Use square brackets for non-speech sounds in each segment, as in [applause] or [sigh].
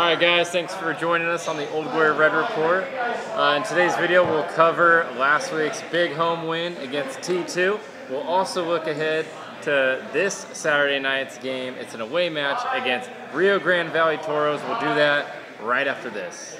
All right, guys, thanks for joining us on the Old Glory Red Report. Uh, in today's video, we'll cover last week's big home win against T2. We'll also look ahead to this Saturday night's game. It's an away match against Rio Grande Valley Toros. We'll do that right after this.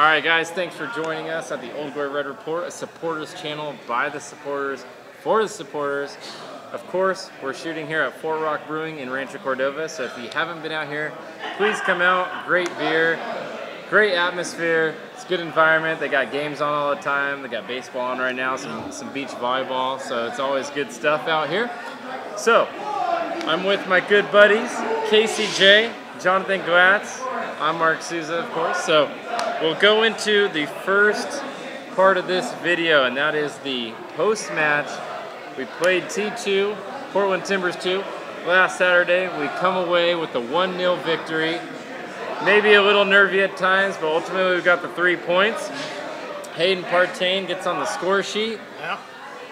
All right, guys, thanks for joining us at the Old Glory Red Report, a supporters channel by the supporters for the supporters. Of course, we're shooting here at Fort Rock Brewing in Rancho Cordova, so if you haven't been out here, please come out. Great beer, great atmosphere, it's a good environment. They got games on all the time. They got baseball on right now, some, some beach volleyball, so it's always good stuff out here. So, I'm with my good buddies, Casey J, Jonathan Glatz. I'm Mark Souza, of course. So, we'll go into the first part of this video, and that is the post-match. We played T2, Portland Timbers 2, last Saturday. We come away with a 1-0 victory. Maybe a little nervy at times, but ultimately we got the three points. Hayden Partain gets on the score sheet. Yeah.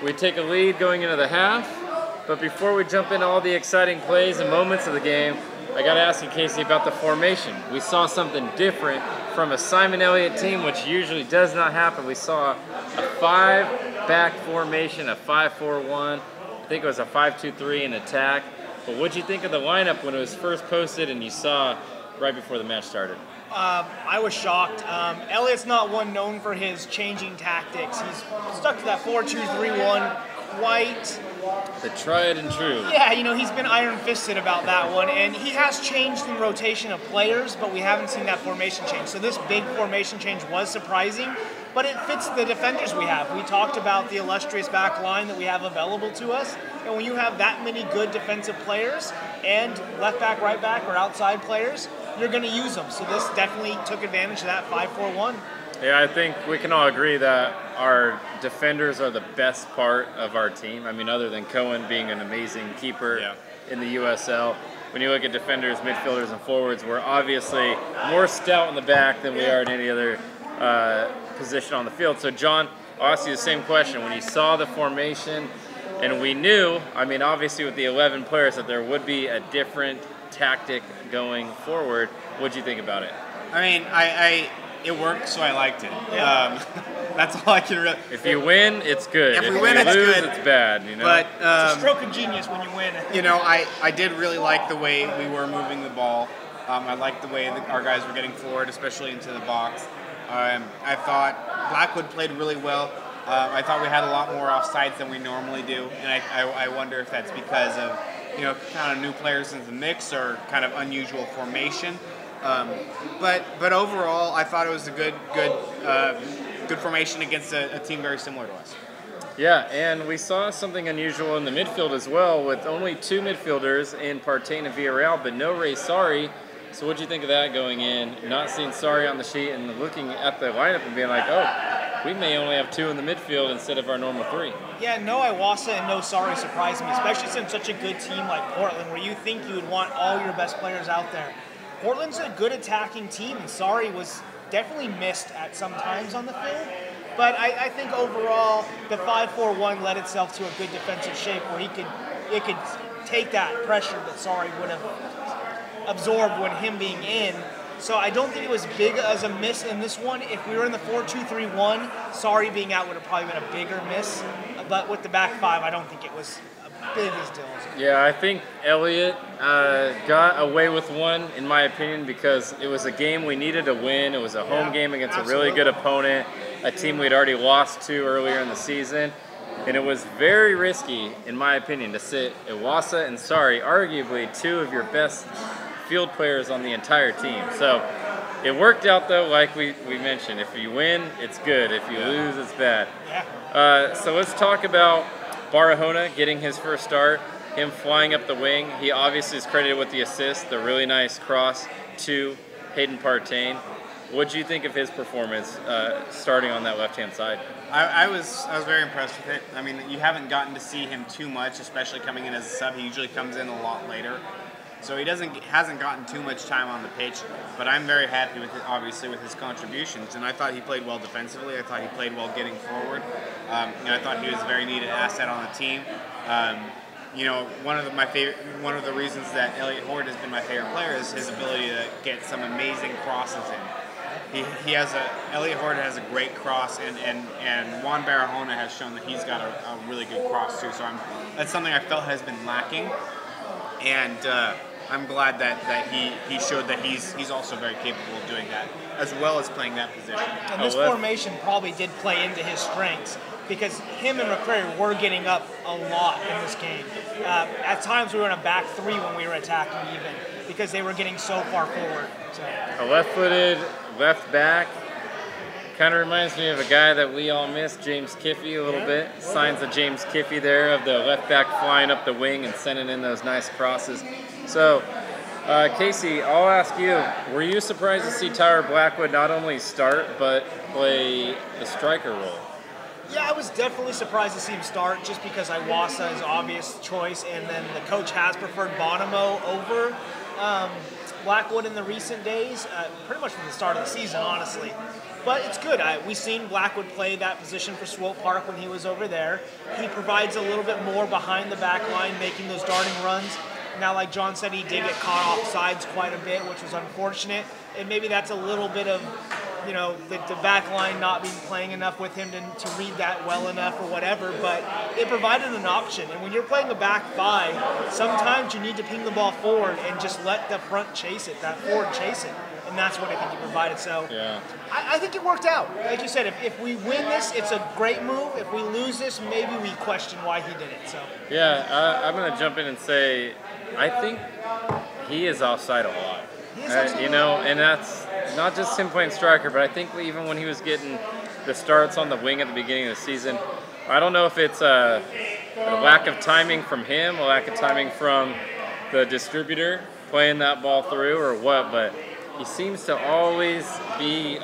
We take a lead going into the half. But before we jump into all the exciting plays and moments of the game, I got to ask you, Casey, about the formation. We saw something different from a Simon Elliott team, which usually does not happen. We saw a five-back formation, a 5-4-1. I think it was a 5-2-3 in attack. But what'd you think of the lineup when it was first posted and you saw right before the match started? Um, I was shocked. Um, Elliott's not one known for his changing tactics. He's stuck to that 4-2-3-1 quite. The tried and true. Yeah, you know, he's been iron fisted about that one, and he has changed in rotation of players, but we haven't seen that formation change. So this big formation change was surprising, but it fits the defenders we have. We talked about the illustrious back line that we have available to us, and when you have that many good defensive players and left back, right back, or outside players, you're going to use them. So this definitely took advantage of that 5-4-1. Yeah, I think we can all agree that our defenders are the best part of our team. I mean, other than Cohen being an amazing keeper Yeah. in the USL, when you look at defenders, midfielders, and forwards, we're obviously more stout in the back than we are in any other uh, position on the field. So, John, I'll ask you the same question. When you saw the formation, and we knew, I mean, obviously with the 11 players, that there would be a different tactic going forward. What'd you think about it? I mean, I, I it worked, so I liked it. Um, [laughs] that's all I can really. If you win, it's good. If we you win, it's lose, good. it's bad. You know. But It's a um, stroke of genius when you win. you know, I, I did really like the way we were moving the ball. Um, I liked the way that our guys were getting forward, especially into the box. Um, I thought Blackwood played really well. Uh, I thought we had a lot more offsides than we normally do, and I, I, I wonder if that's because of you know kind of new players in the mix or kind of unusual formation. Um, but but overall, I thought it was a good good uh, good formation against a, a team very similar to us. yeah, and we saw something unusual in the midfield as well, with only two midfielders in Partain and Villarreal, but no Ray Saari. So what'd you think of that going in? Not seeing Saari on the sheet and looking at the lineup and being like, oh, we may only have two in the midfield instead of our normal three. Yeah, no Iwasa and no Saari surprised me, especially since such a good team like Portland, where you think you would want all your best players out there. Portland's a good attacking team, and Saari was definitely missed at some times on the field. But I, I think overall, the 5-4-1 led itself to a good defensive shape where he could it could take that pressure that Saari would have absorbed when him being in. So I don't think it was big as a miss in this one. If we were in the 4-2-3-1, Saari being out would have probably been a bigger miss. But with the back five, I don't think it was Yeah, I think Elliott uh, got away with one, in my opinion, because it was a game we needed to win. It was a home Yeah, game against a really good opponent, a team we'd already lost to earlier in the season. And it was very risky, in my opinion, to sit Iwasa and Saari, arguably two of your best field players on the entire team. So it worked out, though, like we, we mentioned. If you win, it's good. If you lose, it's bad. Yeah. Uh, so let's talk about Barahona getting his first start, him flying up the wing. He obviously is credited with the assist, the really nice cross to Hayden Partain. What do you think of his performance uh, starting on that left-hand side? I, I was I was very impressed with it. I mean, you haven't gotten to see him too much, especially coming in as a sub. He usually comes in a lot later. So he doesn't hasn't gotten too much time on the pitch, but I'm very happy with it, obviously with his contributions. And I thought he played well defensively. I thought he played well getting forward. Um, and I thought he was a very needed asset on the team. Um, you know, one of the, my favorite, one of the reasons that Elliot Horde has been my favorite player is his ability to get some amazing crosses in. He, he has a Elliot Horde has a great cross, and and and Juan Barahona has shown that he's got a, a really good cross too. So I'm, that's something I felt has been lacking, and uh, I'm glad that, that he, he showed that he's he's also very capable of doing that as well as playing that position. And this formation probably did play into his strengths because him and McCrary were getting up a lot in this game. Uh, at times we were in a back three when we were attacking even because they were getting so far forward. So A left-footed left back. Kind of reminds me of a guy that we all miss, James Kiffe, a little bit. Signs of James Kiffe there of the left back flying up the wing and sending in those nice crosses. So, uh, Casey, I'll ask you: Were you surprised to see Tyler Blackwood not only start but play the striker role? Yeah, I was definitely surprised to see him start just because Iwasa is obvious choice, and then the coach has preferred Bonomo over um, Blackwood in the recent days, uh, pretty much from the start of the season, honestly. But it's good. I, we've seen Blackwood play that position for Swope Park when he was over there. He provides a little bit more behind the back line, making those darting runs. Now, like John said, he did get caught off sides quite a bit, which was unfortunate. And maybe that's a little bit of you know, the, the back line not being playing enough with him to, to read that well enough or whatever, but it provided an option. And when you're playing a back five, sometimes you need to ping the ball forward and just let the front chase it, that forward chase it. And that's what I think he provided. So Yeah. I, I think it worked out. Like you said, if, if we win this, it's a great move. If we lose this, maybe we question why he did it. So Yeah, I, I'm going to jump in and say, I think he is offside a lot. Uh, you know, and that's not just him playing striker, but I think even when he was getting the starts on the wing at the beginning of the season, I don't know if it's a, a lack of timing from him, a lack of timing from the distributor playing that ball through, or what, but he seems to always be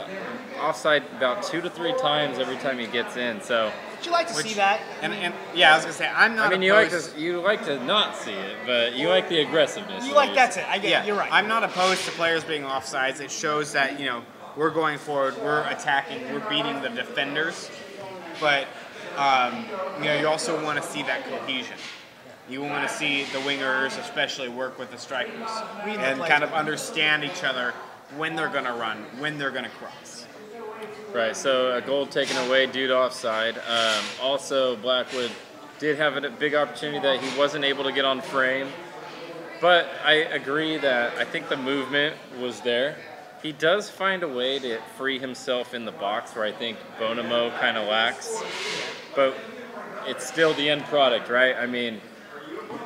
offside about two to three times every time he gets in. So. Would you like to Which- see that? And, and yeah, I was gonna say I'm not. I mean, you like to you like to not see it, but you like the aggressiveness. You like it. that's it. I get Yeah, it. You're right. I'm not opposed to players being offsides. It shows that you know we're going forward, we're attacking, we're beating the defenders, but um, you know you also want to see that cohesion. You want to see the wingers, especially, work with the strikers and kind of understand each other when they're going to run, when they're going to cross. Right. So a goal taken away due to offside. Um, also, Blackwood did have a big opportunity that he wasn't able to get on frame. But I agree that I think the movement was there. He does find a way to free himself in the box where I think Bonomo kind of lacks. But it's still the end product, right? I mean,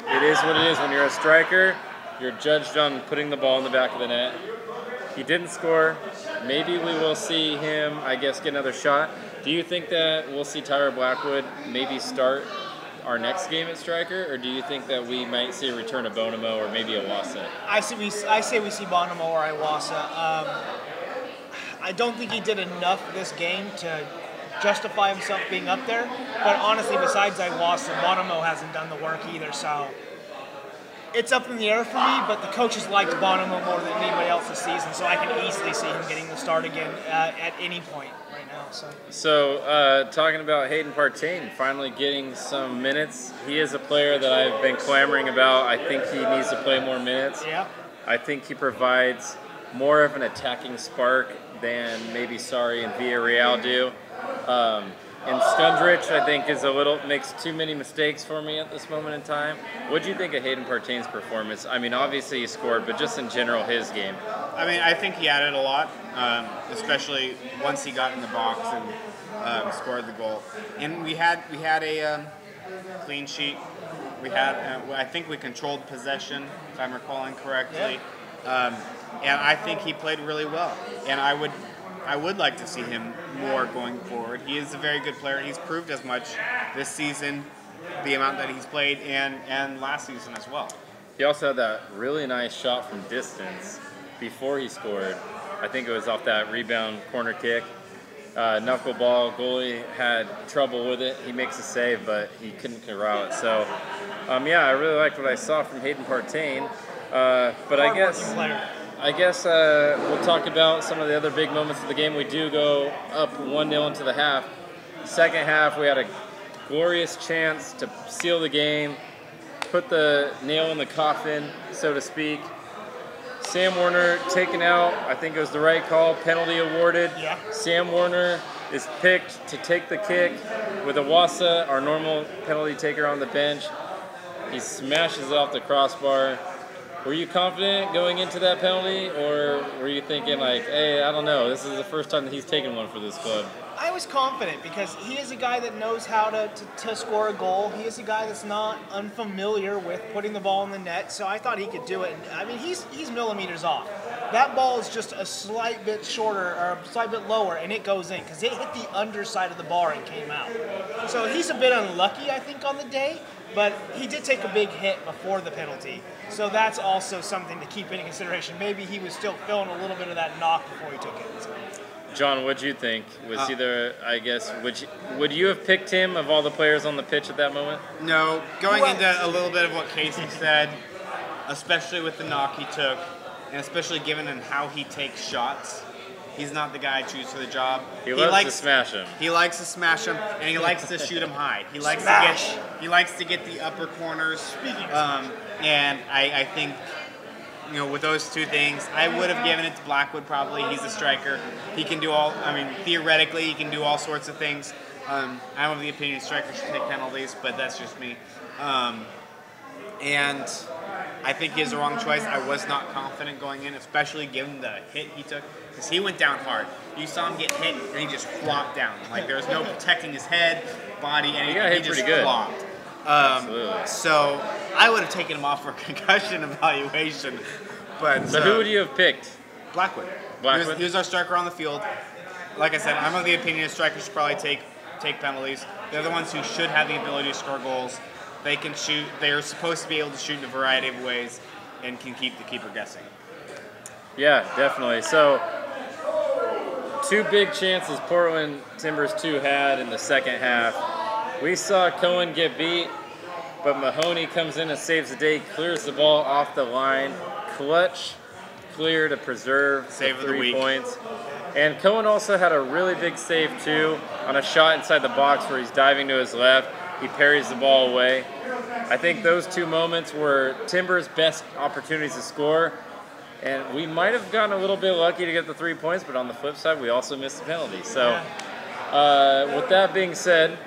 it is what it is. When you're a striker, you're judged on putting the ball in the back of the net. He didn't score. Maybe we will see him, I guess, get another shot. Do you think that we'll see Tyler Blackwood maybe start our next game at striker, or do you think that we might see a return of Bonomo or maybe Iwasa? I see. We, I say we see Bonomo or Iwasa. Um, I don't think he did enough this game to justify himself being up there. But honestly, besides Iwasa, Bonomo hasn't done the work either. So it's up in the air for me. But the coaches liked Bonomo more than anybody else this season, so I can easily see him getting the start again uh, at any point right now. So So, uh, talking about Hayden Partain finally getting some minutes, he is a player that I've been clamoring about. I think he needs to play more minutes. yeah. I think he provides more of an attacking spark than maybe Saari and Villarreal do. Um, and Skundrich, I think, is a little makes too many mistakes for me at this moment in time. What do you think of Hayden Partain's performance? I mean, obviously he scored, but just in general, his game. I mean, I think he added a lot, um, especially once he got in the box and um, scored the goal. And we had we had a um, clean sheet. We had, uh, I think we controlled possession, if I'm recalling correctly. Um, and I think he played really well. And I would, I would like to see him more going forward. He is a very good player. He's proved as much this season, the amount that he's played, and and last season as well. He also had that really nice shot from distance before he scored. I think it was off that rebound corner kick. Uh, knuckleball goalie had trouble with it. He makes a save, but he couldn't corral it. So, um, yeah, I really liked what I saw from Hayden Partain. Uh, but I guess player. I guess uh, we'll talk about some of the other big moments of the game. We do go up 1 0 into the half. Second half, we had a glorious chance to seal the game, put the nail in the coffin, so to speak. Sam Warner taken out. I think it was the right call. Penalty awarded. Yeah. Sam Warner is picked to take the kick with Iwasa, our normal penalty taker, on the bench. He smashes it off the crossbar. Were you confident going into that penalty, or were you thinking like, "Hey, I don't know. This is the first time that he's taken one for this club." I was confident because he is a guy that knows how to, to, to score a goal. He is a guy that's not unfamiliar with putting the ball in the net, so I thought he could do it. I mean, he's he's millimeters off. That ball is just a slight bit shorter or a slight bit lower, and it goes in because it hit the underside of the bar and came out. So he's a bit unlucky, I think, on the day. But he did take a big hit before the penalty, so that's also something to keep into consideration. Maybe he was still feeling a little bit of that knock before he took it. So. John, what'd you think? Was Uh, either I guess would you, would you have picked him of all the players on the pitch at that moment? No, going Well- into a little bit of what Casey said, especially with the knock he took, and especially given him how he takes shots, he's not the guy I choose for the job. He, loves to smash him. He likes to smash him, and he likes to shoot him high. He likes Smash. to get he likes to get the upper corners. Um, and I, I think you know with those two things, I would have given it to Blackwood. Probably he's a striker. He can do all. I mean, theoretically, he can do all sorts of things. Um, I'm of the opinion strikers should take penalties, but that's just me. Um, and I think he has the wrong choice. I was not confident going in, especially given the hit he took, because he went down hard. You saw him get hit, and he just flopped down. Like there was no protecting his head, body, and He hit just good. flopped. Um, so I would have taken him off for [laughs] concussion evaluation, but So uh, who would you have picked? Blackwood. Blackwood? He was, he was our striker on the field. Like I said, I'm of the opinion that strikers should probably take take penalties. They're the ones who should have the ability to score goals. They can shoot. They are supposed to be able to shoot in a variety of ways, and can keep the keeper guessing. Yeah, definitely. So, two big chances Portland Timbers 2 had in the second half. We saw Cohen get beat, but Mahoney comes in and saves the day, clears the ball off the line. Clutch clear to preserve Save the of the three week. points. And Cohen also had a really big save too on a shot inside the box where he's diving to his left. He parries the ball away. I think those two moments were Timbers' best opportunities to score. And we might have gotten a little bit lucky to get the three points, but on the flip side, we also missed the penalty. So, uh, with that being said,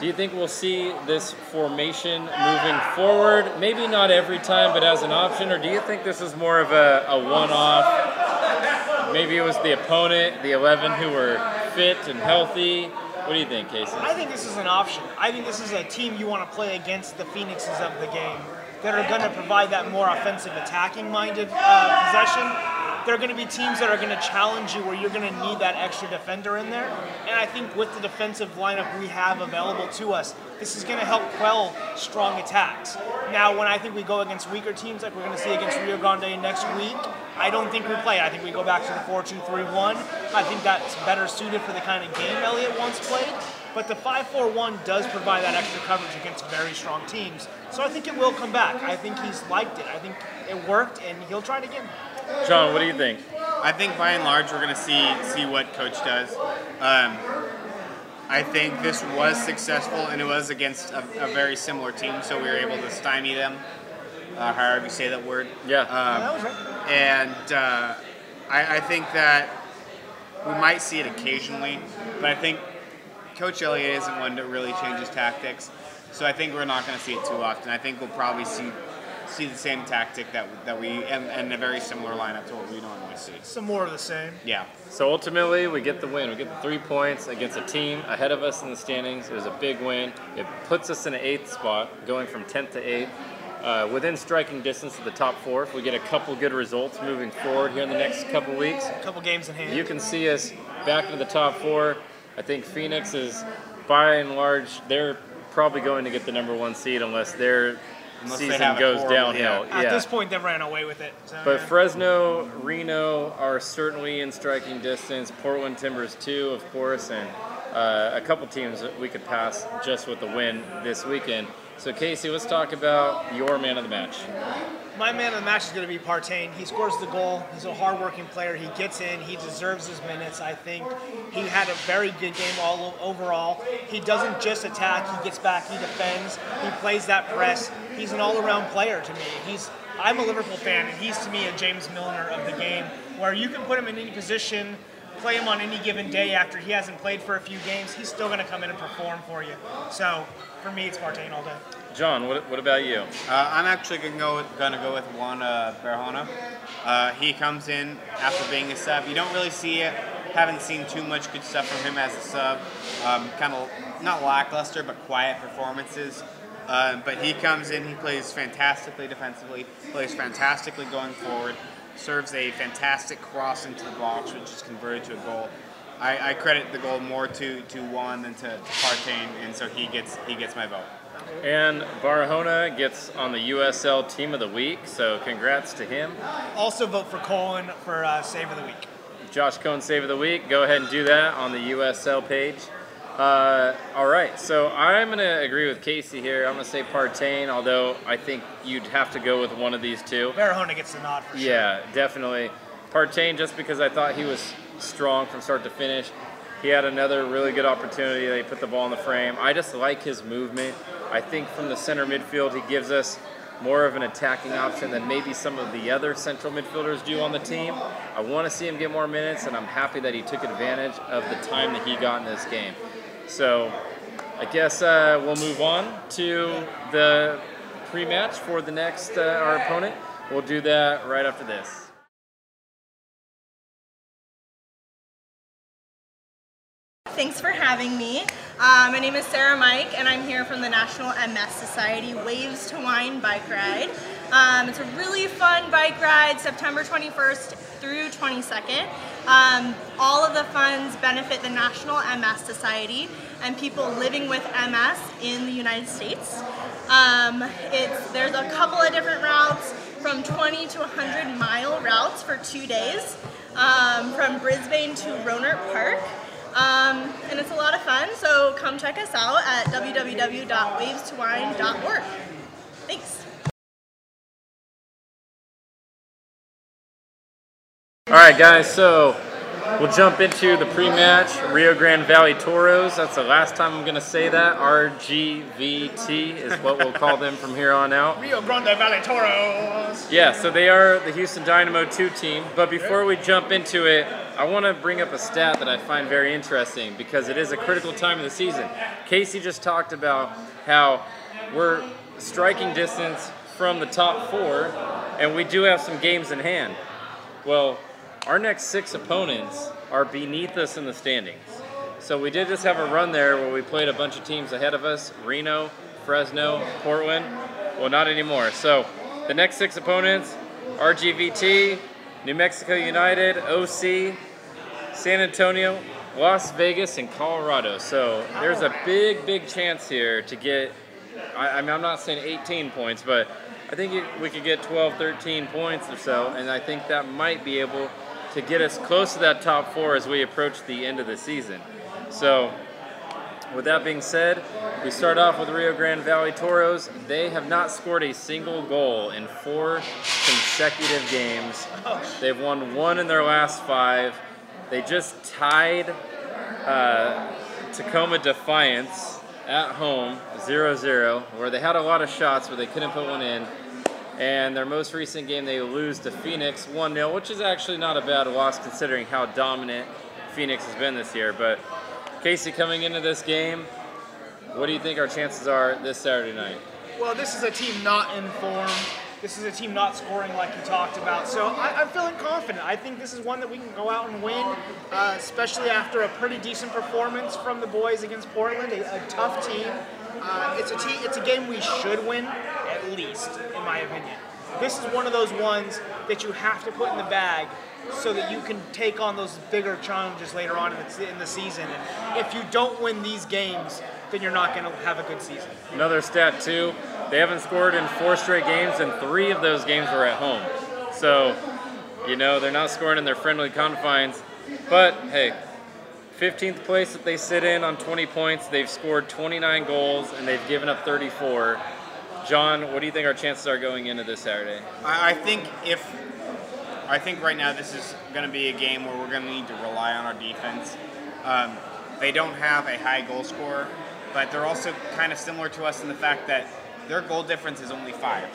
do you think we'll see this formation moving forward? Maybe not every time, but as an option, or do you think this is more of a, a one-off? Maybe it was the opponent, the 11 who were fit and healthy. What do you think, Casey? I think this is an option. I think this is a team you want to play against the Phoenixes of the game that are going to provide that more offensive, attacking minded uh, possession. There are going to be teams that are going to challenge you where you're going to need that extra defender in there. And I think with the defensive lineup we have available to us, this is going to help quell strong attacks. Now, when I think we go against weaker teams like we're going to see against Rio Grande next week, I don't think we play. I think we go back to the 4 2 3 1. I think that's better suited for the kind of game Elliott once played. But the 5 4 1 does provide that extra coverage against very strong teams. So I think it will come back. I think he's liked it. I think it worked, and he'll try it again. John, what do you think? I think by and large we're going to see see what coach does. Um, I think this was successful, and it was against a, a very similar team, so we were able to stymie them. Uh, however you say that word. Yeah. Um, that was right. And uh, I, I think that we might see it occasionally, but I think Coach Elliott isn't one to really change his tactics. So I think we're not going to see it too often. I think we'll probably see see the same tactic that that we and, and a very similar lineup to what we normally see. Some more of the same. Yeah. So ultimately, we get the win. We get the three points against a team ahead of us in the standings. It was a big win. It puts us in an eighth spot, going from 10th to 8th. Uh, within striking distance of the top four, if we get a couple good results moving forward here in the next couple weeks, A couple games in hand. you can see us back into the top four. I think Phoenix is, by and large, they're probably going to get the number one seed unless their Unless season goes downhill. At this point, they ran away with it. So, But yeah. Fresno, Reno are certainly in striking distance. Portland Timbers too, of course, and uh, a couple teams that we could pass just with the win this weekend. So Casey, let's talk about your man of the match. My man of the match is going to be Partain. He scores the goal. He's a hardworking player. He gets in. He deserves his minutes. I think he had a very good game all overall. He doesn't just attack. He gets back. He defends. He plays that press. He's an all-around player to me. He's I'm a Liverpool fan, and he's to me a James Milner of the game, where you can put him in any position, play him on any given day after he hasn't played for a few games. He's still going to come in and perform for you. So for me, it's Partain all day. John, what, what about you? Uh, I'm actually gonna go with, gonna go with Juan uh, Barahona. Uh, he comes in after being a sub. You don't really see it. Haven't seen too much good stuff from him as a sub. Um, kind of not lackluster, but quiet performances. Uh, but he comes in, he plays fantastically defensively, plays fantastically going forward, serves a fantastic cross into the box, which is converted to a goal. I, I credit the goal more to, to Juan than to, to Partain, and so he gets he gets my vote. And Barahona gets on the USL Team of the Week, so congrats to him. Also vote for Cohen for uh, Save of the Week. Josh Cohen Save of the Week. Go ahead and do that on the USL page. Uh, all right, so I'm going to agree with Casey here. I'm going to say Partain, although I think you'd have to go with one of these two. Barahona gets the nod for sure. Yeah, definitely. Partain, just because I thought he was strong from start to finish. He had another really good opportunity. They put the ball in the frame. I just like his movement. I think from the center midfield, he gives us more of an attacking option than maybe some of the other central midfielders do on the team. I want to see him get more minutes, and I'm happy that he took advantage of the time that he got in this game. So I guess uh, we'll move on to the pre-match for the next uh, our opponent. We'll do that right after this. Thanks for having me. Uh, my name is Sarah Mike, and I'm here from the National MS Society Waves to Wine bike ride. Um, it's a really fun bike ride, September 21st through 22nd. Um, all of the funds benefit the National MS Society and people living with MS in the United States. Um, there's a couple of different routes, from 20 to 100 mile routes for two days, um, from Brisbane to Rohnert Park. Um, and it's a lot of fun, so come check us out at www.wavestowine.org. Thanks. All right, guys, so we'll jump into the pre-match Rio Grande Valley Toros. That's the last time I'm going to say that. RGVT is what we'll call them from here on out. Rio Grande Valley Toros. Yeah, so they are the Houston Dynamo 2 team. But before we jump into it, I want to bring up a stat that I find very interesting because it is a critical time of the season. Casey just talked about how we're striking distance from the top four, and we do have some games in hand. Well, our next six opponents are beneath us in the standings. So we did just have a run there where we played a bunch of teams ahead of us Reno, Fresno, Portland. Well, not anymore. So the next six opponents RGVT, New Mexico United, OC, San Antonio, Las Vegas, and Colorado. So there's a big, big chance here to get, I, I mean, I'm not saying 18 points, but I think it, we could get 12, 13 points or so, and I think that might be able to get us close to that top four as we approach the end of the season. So, with that being said, we start off with Rio Grande Valley Toros. They have not scored a single goal in four consecutive games. They've won one in their last five. They just tied uh, Tacoma Defiance at home 0-0, where they had a lot of shots, but they couldn't put one in. And their most recent game, they lose to Phoenix 1-0, which is actually not a bad loss considering how dominant Phoenix has been this year. But Casey, coming into this game, what do you think our chances are this Saturday night? Well, this is a team not in form. This is a team not scoring like you talked about. So I, am feeling confident. I think this is one that we can go out and win, uh, especially after a pretty decent performance from the boys against Portland, a, a tough team. Uh, it's a it's a game we should win at least, in my opinion. This is one of those ones that you have to put in the bag so that you can take on those bigger challenges later on in the, in the season. And if you don't win these games, then you're not going to have a good season. Another stat too, they haven't scored in four straight games, and three of those games were at home. So, you know, they're not scoring in their friendly confines. But hey, 15th place that they sit in on 20 points. They've scored 29 goals and they've given up 34. John, what do you think our chances are going into this Saturday? I, think if I think right now this is going to be a game where we're going to need to rely on our defense. Um, they don't have a high goal scorer, but they're also kind of similar to us in the fact that their goal difference is only five.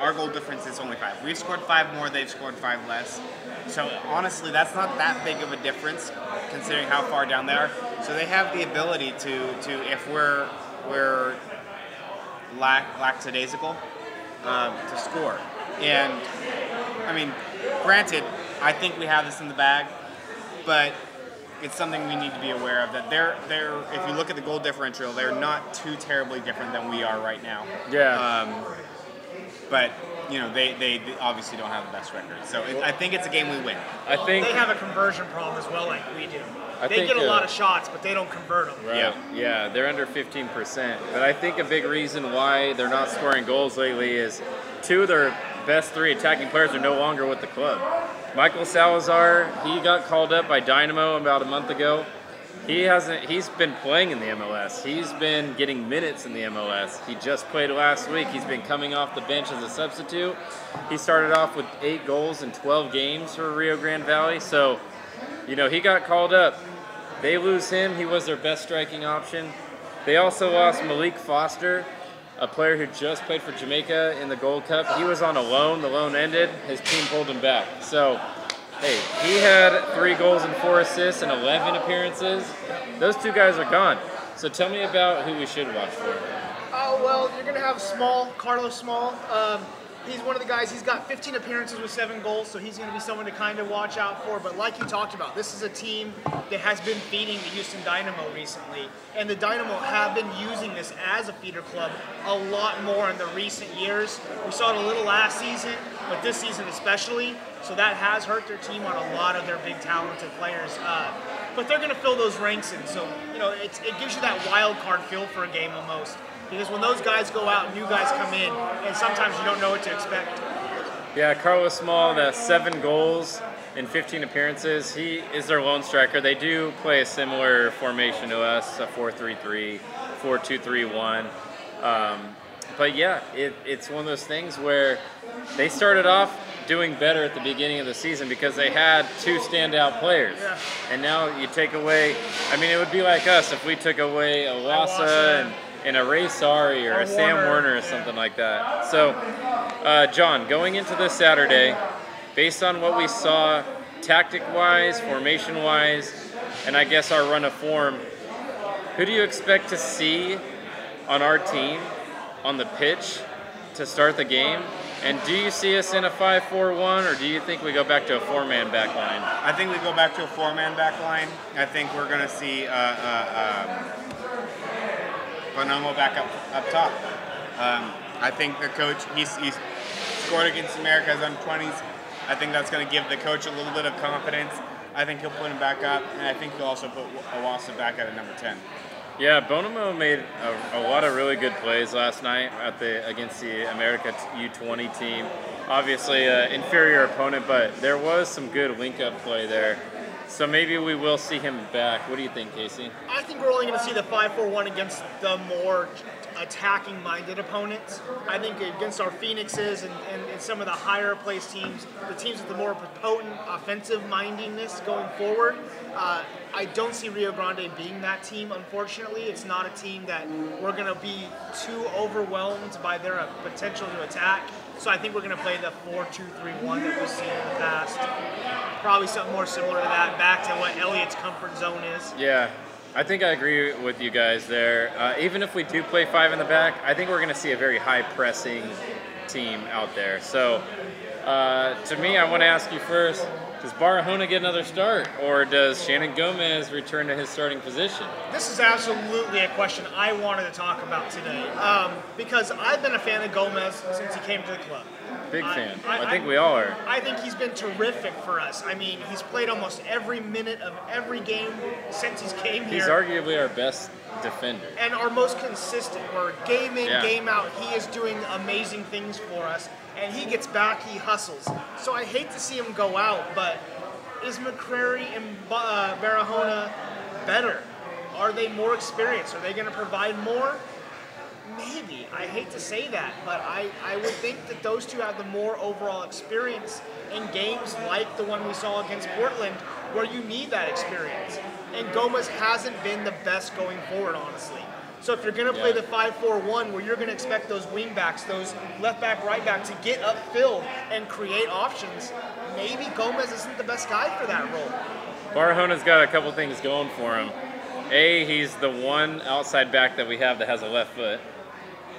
Our goal difference is only five. We've scored five more, they've scored five less. So honestly, that's not that big of a difference considering how far down they are. So they have the ability to, to if we're we're lack lackadaisical, um, to score. And I mean, granted, I think we have this in the bag, but it's something we need to be aware of that they're they're if you look at the goal differential, they're not too terribly different than we are right now. Yeah. Um, but you know they, they, they obviously don't have the best record, so it, I think it's a game we win. I think they have a conversion problem as well, like we do. I they think, get a uh, lot of shots, but they don't convert them. Right. Yeah. Yeah, they're under 15%. But I think a big reason why they're not scoring goals lately is two of their best three attacking players are no longer with the club. Michael Salazar, he got called up by Dynamo about a month ago. He hasn't he's been playing in the MLS. He's been getting minutes in the MLS. He just played last week. He's been coming off the bench as a substitute. He started off with 8 goals in 12 games for Rio Grande Valley. So, you know, he got called up. They lose him. He was their best striking option. They also lost Maalique Foster, a player who just played for Jamaica in the Gold Cup. He was on a loan. The loan ended. His team pulled him back. So, hey, he had three goals and four assists in 11 appearances. Those two guys are gone. So tell me about who we should watch for. Oh well, you're gonna have Small, Carlos Small. Um, he's one of the guys. He's got 15 appearances with seven goals, so he's gonna be someone to kind of watch out for. But like you talked about, this is a team that has been feeding the Houston Dynamo recently, and the Dynamo have been using this as a feeder club a lot more in the recent years. We saw it a little last season, but this season especially. So that has hurt their team on a lot of their big talented players. Uh, but they're going to fill those ranks in. So, you know, it gives you that wild card feel for a game almost. Because when those guys go out, new guys come in, and sometimes you don't know what to expect. Yeah, Carlos Small, the seven goals in 15 appearances. He is their lone striker. They do play a similar formation to us, a 4-3-3, 4-2-3-1. Um, but yeah, it, it's one of those things where they started off doing better at the beginning of the season because they had two standout players. Yeah. And now you take away, I mean, it would be like us if we took away a Wassa and, and a Ray Saari or, Or a Sam Warner, Werner or yeah. something like that. So, uh, John, going into this Saturday, based on what we saw tactic wise, formation wise, and I guess our run of form, who do you expect to see on our team on the pitch to start the game? And do you see us in a 5 4 1, or do you think we go back to a four man back line? I think we go back to a four-man back line. I think we're going to see uh, uh, um, Bonomo back up up top. Um, I think the coach he's, he's scored against America's under 20s. I think that's going to give the coach a little bit of confidence. I think he'll put him back up, and I think he'll also put Iwasa back at a number 10. Yeah, Bonomo made a, a lot of really good plays last night at the against the America U20 team. Obviously, an inferior opponent, but there was some good link-up play there. So maybe we will see him back. What do you think, Casey? I think we're only going to see the 5 4 1 against the more attacking minded opponents. I think against our Phoenixes and, and, and some of the higher placed teams, the teams with the more potent offensive mindedness going forward, uh, I don't see Rio Grande being that team, unfortunately. It's not a team that we're going to be too overwhelmed by their potential to attack. So I think we're going to play the 4 2 3 1 that we've seen in the past. Probably something more similar to that, back to what Elliott's comfort zone is. Yeah, I think I agree with you guys there. Uh, even if we do play five in the back, I think we're going to see a very high pressing team out there. So, uh, to me, I want to ask you first does Barahona get another start, or does Shannon Gomez return to his starting position? This is absolutely a question I wanted to talk about today um, because I've been a fan of Gomez since he came to the club. Big I- fan. I- I, think I- we all are. I think he's been terrific for us. I mean, he's played almost every minute of every game since he's came here. He's arguably our best defender. and our most consistent. We're game in, Yeah. game out, he is doing amazing things for us. And he gets back, he hustles. So I hate to see him go out, but is McCrary and uh, Barahona better? Are they more experienced? Are they going to provide more? Maybe. I hate to say that, but I, I would think that those two have the more overall experience in games like the one we saw against Portland, where you need that experience. And Gomez hasn't been the best going forward, honestly. So if you're going to play Yeah. the 5-4-1, where you're going to expect those wing backs, those left back, right back to get upfield and create options, maybe Gomez isn't the best guy for that role. Barahona's got a couple things going for him. A, he's the one outside back that we have that has a left foot.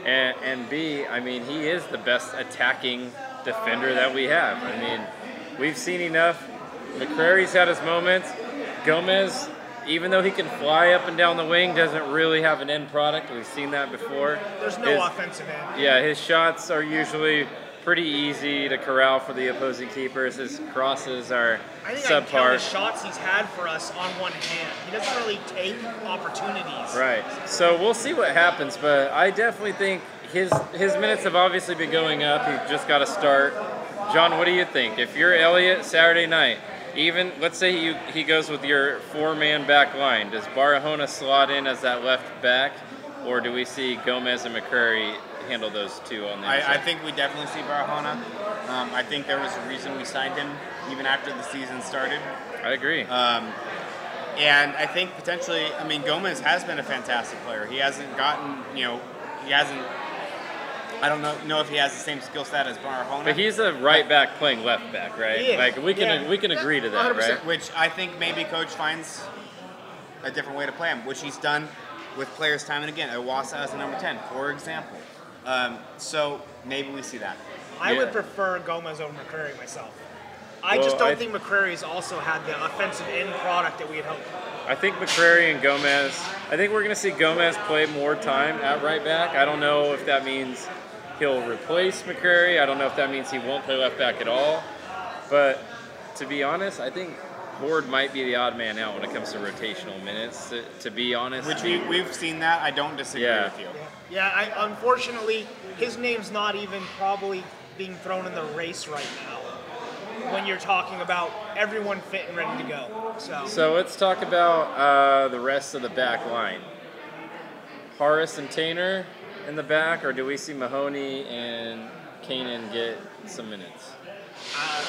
And, and B, I mean, he is the best attacking defender that we have. I mean, we've seen enough. McCrary's had his moments. Gomez, even though he can fly up and down the wing, doesn't really have an end product. We've seen that before. There's no His- offensive end. yeah, his shots are usually pretty easy to corral for the opposing keepers. His crosses are I think I can count the shots he's had for us on one hand. He doesn't really take opportunities. Right. So we'll see what happens, but I definitely think his his minutes have obviously been going up. He just got to start. John, what do you think? If you're Elliott Saturday night, even let's say you, he goes with your four-man back line, does Barahona slot in as that left back, or do we see Gomez and McCrary handle those two on the I, I think we definitely see Barahona. Um, I think there was a reason we signed him even after the season started. I agree. Um, and I think potentially, I mean, Gomez has been a fantastic player. He hasn't gotten, you know, he hasn't. I don't know, know if he has the same skill set as Barahona. but he's a right back playing left back, right? Like we can yeah. we can agree to that, 100%. right? which I think maybe coach finds a different way to play him, which he's done with players time and again. Iwasa as a number 10, for example. Um, so maybe we see that. I Yeah. would prefer Gomez over McCrary myself. I Well, just don't I- think McCrary's also had the offensive end product that we had hoped. I think McCrary and Gomez. I think we're going to see Gomez play more time at right back. I don't know if that means he'll replace McCrary. I don't know if that means he won't play left back at all. But to be honest, I think Horde might be the odd man out when it comes to rotational minutes. To, to be honest, Which we, we've seen that. I don't disagree Yeah. with you. Yeah, I, unfortunately, his name's not even probably being thrown in the race right now. When you're talking about everyone fit and ready to go, so, So let's talk about uh, the rest of the back line. Horace and Tainer in the back, or do we see Mahoney and Kanan get some minutes? uh,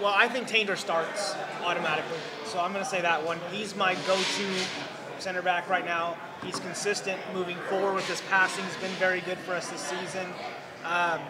well, I think Tainter starts automatically. So I'm going to say that one. He's my go-to center back right now. He's consistent moving forward with his passing. He's been very good for us this season. Um,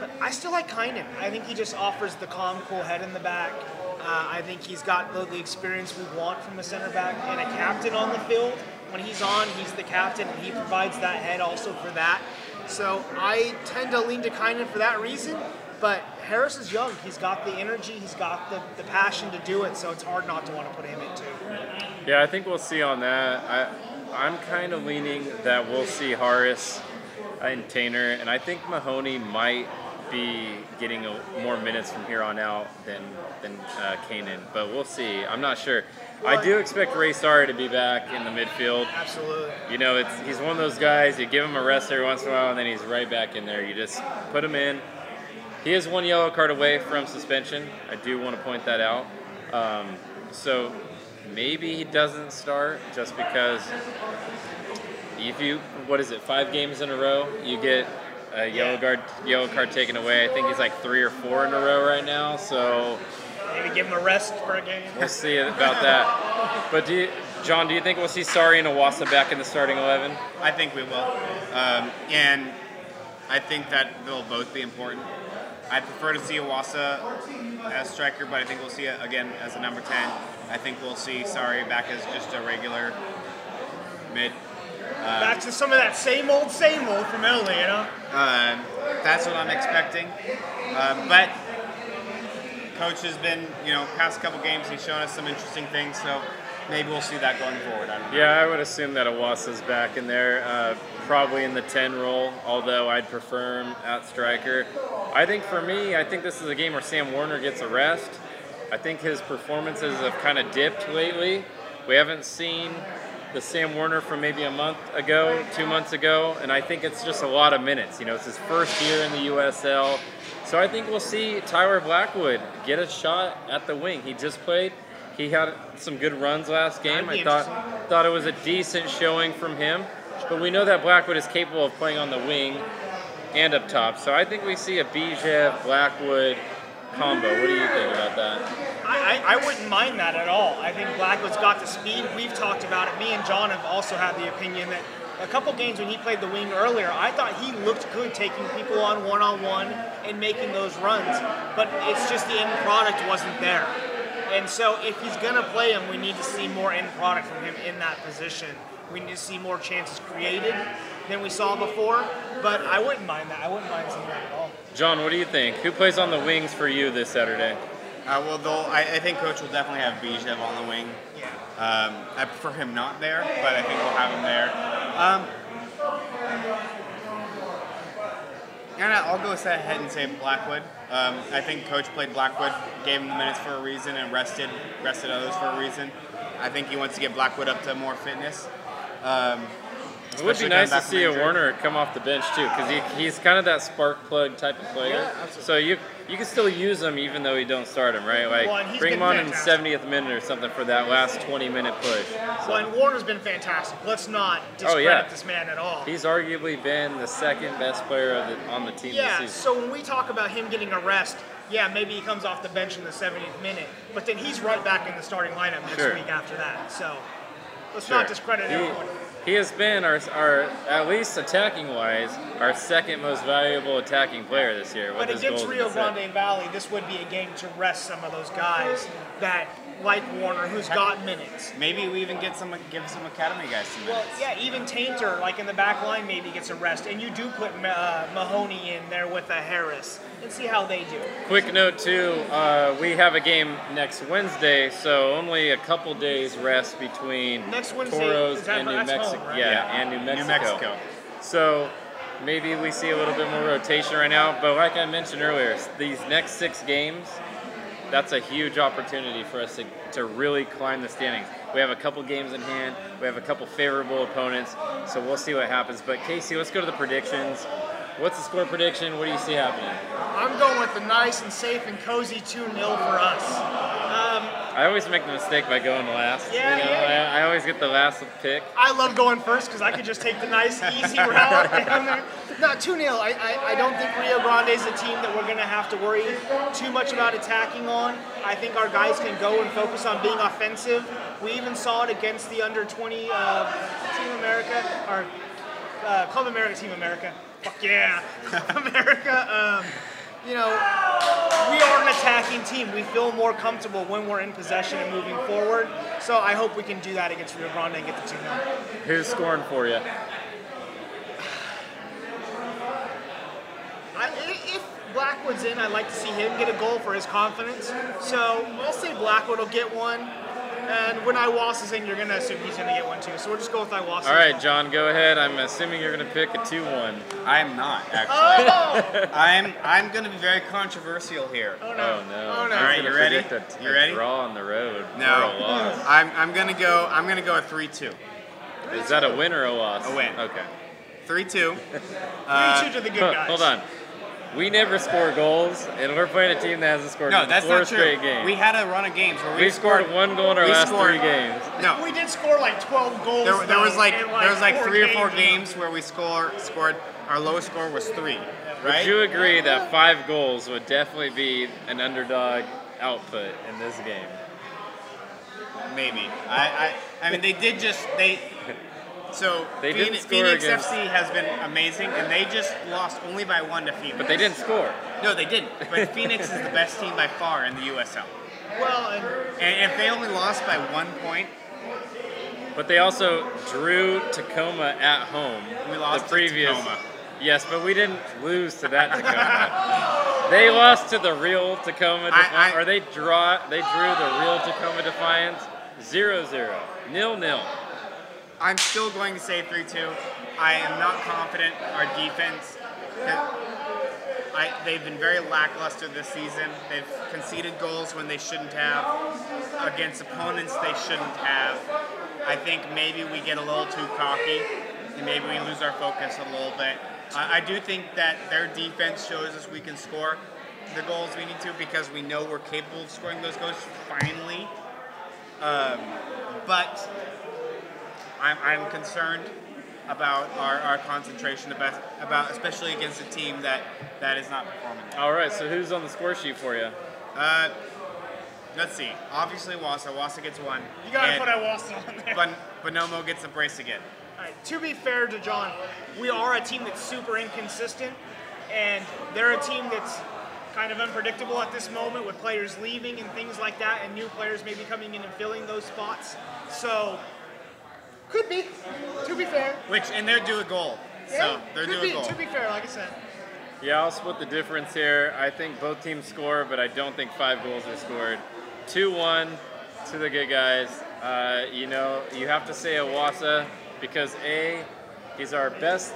but I still like Kynan. I think he just offers the calm, cool head in the back. Uh, I think he's got the, the experience we want from a center back and a captain on the field. When he's on, he's the captain, and he provides that head also for that. So I tend to lean to Kynan for that reason. But Harris is young. He's got the energy. He's got the, the passion to do it. So it's hard not to want to put him in too. Yeah, I think we'll see on that. I, I'm kind of leaning that we'll see Harris and Tainer, and I think Mahoney might be getting a, more minutes from here on out than than uh, Kanan, but we'll see. I'm not sure. I do expect Ray Saari to be back in the midfield. Absolutely. You know, it's he's one of those guys. You give him a rest every once in a while, and then he's right back in there. You just put him in. He is one yellow card away from suspension. I do want to point that out. Um, so maybe he doesn't start just because if you what is it five games in a row you get a yellow Yeah. card yellow card taken away. I think he's like three or four in a row right now. So Maybe give him a rest for a game. we'll see about that. But do you, John, do you think we'll see Saari and Iwasa back in the starting eleven? I think we will. Um, and I think that they'll both be important. I prefer to see Iwasa as striker, but I think we'll see it again as a number 10. I think we'll see Saari back as just a regular mid. Back to some of that same old, same old from Italy, you know? Um, that's what I'm expecting. Um, but coach has been, you know, past couple games, he's shown us some interesting things. So maybe we'll see that going forward. I. Yeah, I would assume that Iwasa's back in there, uh, probably in the 10 role, although I'd prefer him at striker. I think for me, I think this is a game where Sam Warner gets a rest. I think his performances have kind of dipped lately. We haven't seen the Sam Warner from maybe a month ago, two months ago, and I think it's just a lot of minutes. You know, it's his first year in the USL. So I think we'll see Tyler Blackwood get a shot at the wing. He just played He had some good runs last game. I thought thought it was a decent showing from him. But we know that Blackwood is capable of playing on the wing and up top. So I think we see a Bijev Blackwood combo. What do you think about that? I, I, I wouldn't mind that at all. I think Blackwood's got the speed. We've talked about it. Me and John have also had the opinion that a couple games when he played the wing earlier, I thought he looked good taking people on one on one and making those runs. But it's just the end product wasn't there. And so if he's going to play him, we need to see more end product from him in that position. We need to see more chances created than we saw before. But I wouldn't mind that. I wouldn't mind seeing that at all. John, what do you think? Who plays on the wings for you this Saturday? Uh, well, they'll, I, I think coach will definitely have Bijev on the wing. Yeah. Um, I prefer him not there, but I think we'll have him there. Um, and I'll go ahead and say Blackwood. Um, I think coach played Blackwood, gave him the minutes for a reason, and rested rested others for a reason. I think he wants to get Blackwood up to more fitness. Um, It would be nice to see a injury. Warner come off the bench too, because he, he's kind of that spark plug type of player. Yeah, absolutely. so you you can still use him even though you don't start him, right? Like Well, bring him on in the 70th minute or something for that last 20 minute push. Well, and Warner's been fantastic. Let's not oh, discredit Oh, yeah. this man at all. He's arguably been the second best player of the, on the team Yeah, this season. so when we talk about him getting a rest, yeah, maybe he comes off the bench in the 70th minute, but then he's right back in the starting lineup next Sure. week after that. So let's Sure. not discredit He- everyone. He has been our, our at least attacking wise, our second most valuable attacking player this year. with But his against Rio. Grande Valley, this would be a game to rest some of those guys that, like Warner, who's got minutes. Maybe we even get some give some academy guys some Well, minutes. yeah, even Tainter, like in the back line, maybe gets a rest. And you do put uh, Mahoney in there with a Harris and see how they do. Quick note too, uh, we have a game next Wednesday, so only a couple days rest between Next Wednesday, Toros is that- and New that's home, Mexico. right? Yeah, Yeah. and New Mexico. New Mexico. So maybe we see a little bit more rotation right now, but like I mentioned earlier, these next six games, that's a huge opportunity for us to, to really climb the standings. We have a couple games in hand. We have a couple favorable opponents, so we'll see what happens. But Casey, let's go to the predictions. What's the score prediction? What do you see happening? I'm going with the nice and safe and cozy 2 0 for us. Um, I always make the mistake by going last. Yeah, you know? yeah. I, I always get the last pick. I love going first because I could just take the nice, easy route down there. [laughs] Not 2 0. I, I, I don't think Rio Grande is a team that we're going to have to worry too much about attacking on. I think our guys can go and focus on being offensive. We even saw it against the under 20 uh, Team America, or uh, Club America, Team America. Fuck yeah, [laughs] America. Um, you know, we are an attacking team. We feel more comfortable when we're in possession and moving forward. So I hope we can do that against Rio Grande and get the 2 0. Who's scoring for you? I, if Blackwood's in, I'd like to see him get a goal for his confidence. So I'll say Blackwood will get one. And when Iwasa is in, you're going to assume he's going to get one too. So we'll just go with Iwasa. All right, John, go ahead. I'm assuming you're going to pick a 2 1. I am not actually. Oh! [laughs] I'm I'm going to be very controversial here. oh Oh, no. no. Oh no. Oh, All right, you ready? predict A, You ready? draw on the road. No, Or a loss. [laughs] I'm I'm going to go. I'm going to go a three-two. Is that a win or a loss? A win. Okay. Three-two. 3 2 to the good guys. Hold on. We never score goals, and we're playing a team that hasn't scored No, in that's four not true. straight games. We had a run of games where we We've scored one goal in our we last scored- three games. No, We did score like 12 goals. there, there was though, like there was like three or four games. games where we score scored. Our lowest score was three. Would you agree that five goals would definitely be an underdog output in this game? Maybe. I, I I mean they did just they. So They Phoenix, Phoenix against- FC has been amazing, and they just lost only by one to Phoenix. But they didn't score. No, they didn't. But [laughs] Phoenix is the best team by far in the USL. Well, and And if they only lost by one point, But they also drew Tacoma at home. We lost the to previous. Tacoma. Yes, but we didn't lose to that Tacoma. [laughs] they lost to the real Tacoma I- Defiance, I- or they draw. They drew the real Tacoma Defiance. Zero zero, nil nil. I'm still going to say 3 2. I am not confident our defense. I, they've been very lackluster this season. They've conceded goals when they shouldn't have, against opponents they shouldn't have. I think maybe we get a little too cocky, and maybe we lose our focus a little bit. I, I do think that their defense shows us we can score the goals we need to because we know we're capable of scoring those goals finally. Um, but I'm, I'm concerned about our, our concentration about, about especially against a team that, that is not performing. well. All right, so who's on the score sheet for you? Uh, let's see. Obviously, Wassa. Wassa gets one. You gotta and put Iwasa on there. Bon- Bonomo gets a brace again. All right, to be fair to John, we are a team that's super inconsistent, and they're a team that's kind of unpredictable at this moment with players leaving and things like that, and new players maybe coming in and filling those spots. So, could be. To be fair, Which and they're due a goal. So Yeah, they're could due be, a goal. To be fair, like I said, Yeah, I'll split the difference here. I think both teams score, but I don't think five goals are scored. 2 1 to the good guys. Uh, you know, you have to say Iwasa because A, he's our best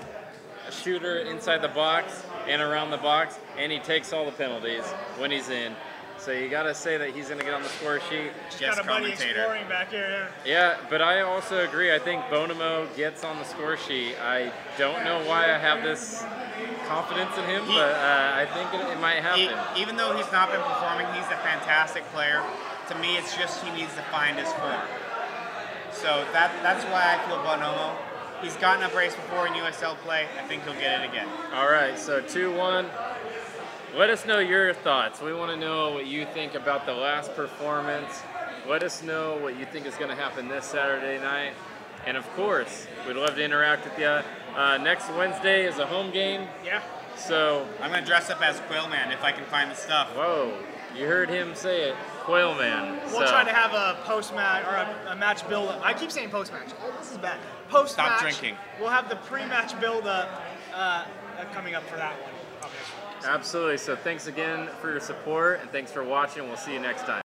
shooter inside the box and around the box, and he takes all the penalties when he's in. So you got to say that he's going to get on the score sheet. Yes, got a buddy commentator. exploring back here. Yeah, but I also agree. I think Bonomo gets on the score sheet. I don't know why I have this confidence in him, He- but uh, I think it, it might He, happen. even though he's not been performing, he's a fantastic player. To me, it's just he needs to find his form. So that that's why I feel Bonomo. He's gotten a brace before in USL play. I think he'll get it again. All right, so 2 1. Let us know your thoughts. We want to know what you think about the last performance. Let us know what you think is going to happen this Saturday night. And of course, we'd love to interact with you. Uh, next Wednesday is a home game, Yeah. so I'm gonna dress up as Quailman if I can find the stuff. whoa, you heard him say it, Quailman. We'll so. try to have a post match or a, a match build up. I keep saying post match. Oh, this is bad. Post match. Stop drinking. We'll have the pre match build up uh, uh, coming up for that one. obviously. Absolutely. So thanks again for your support and thanks for watching. We'll see you next time.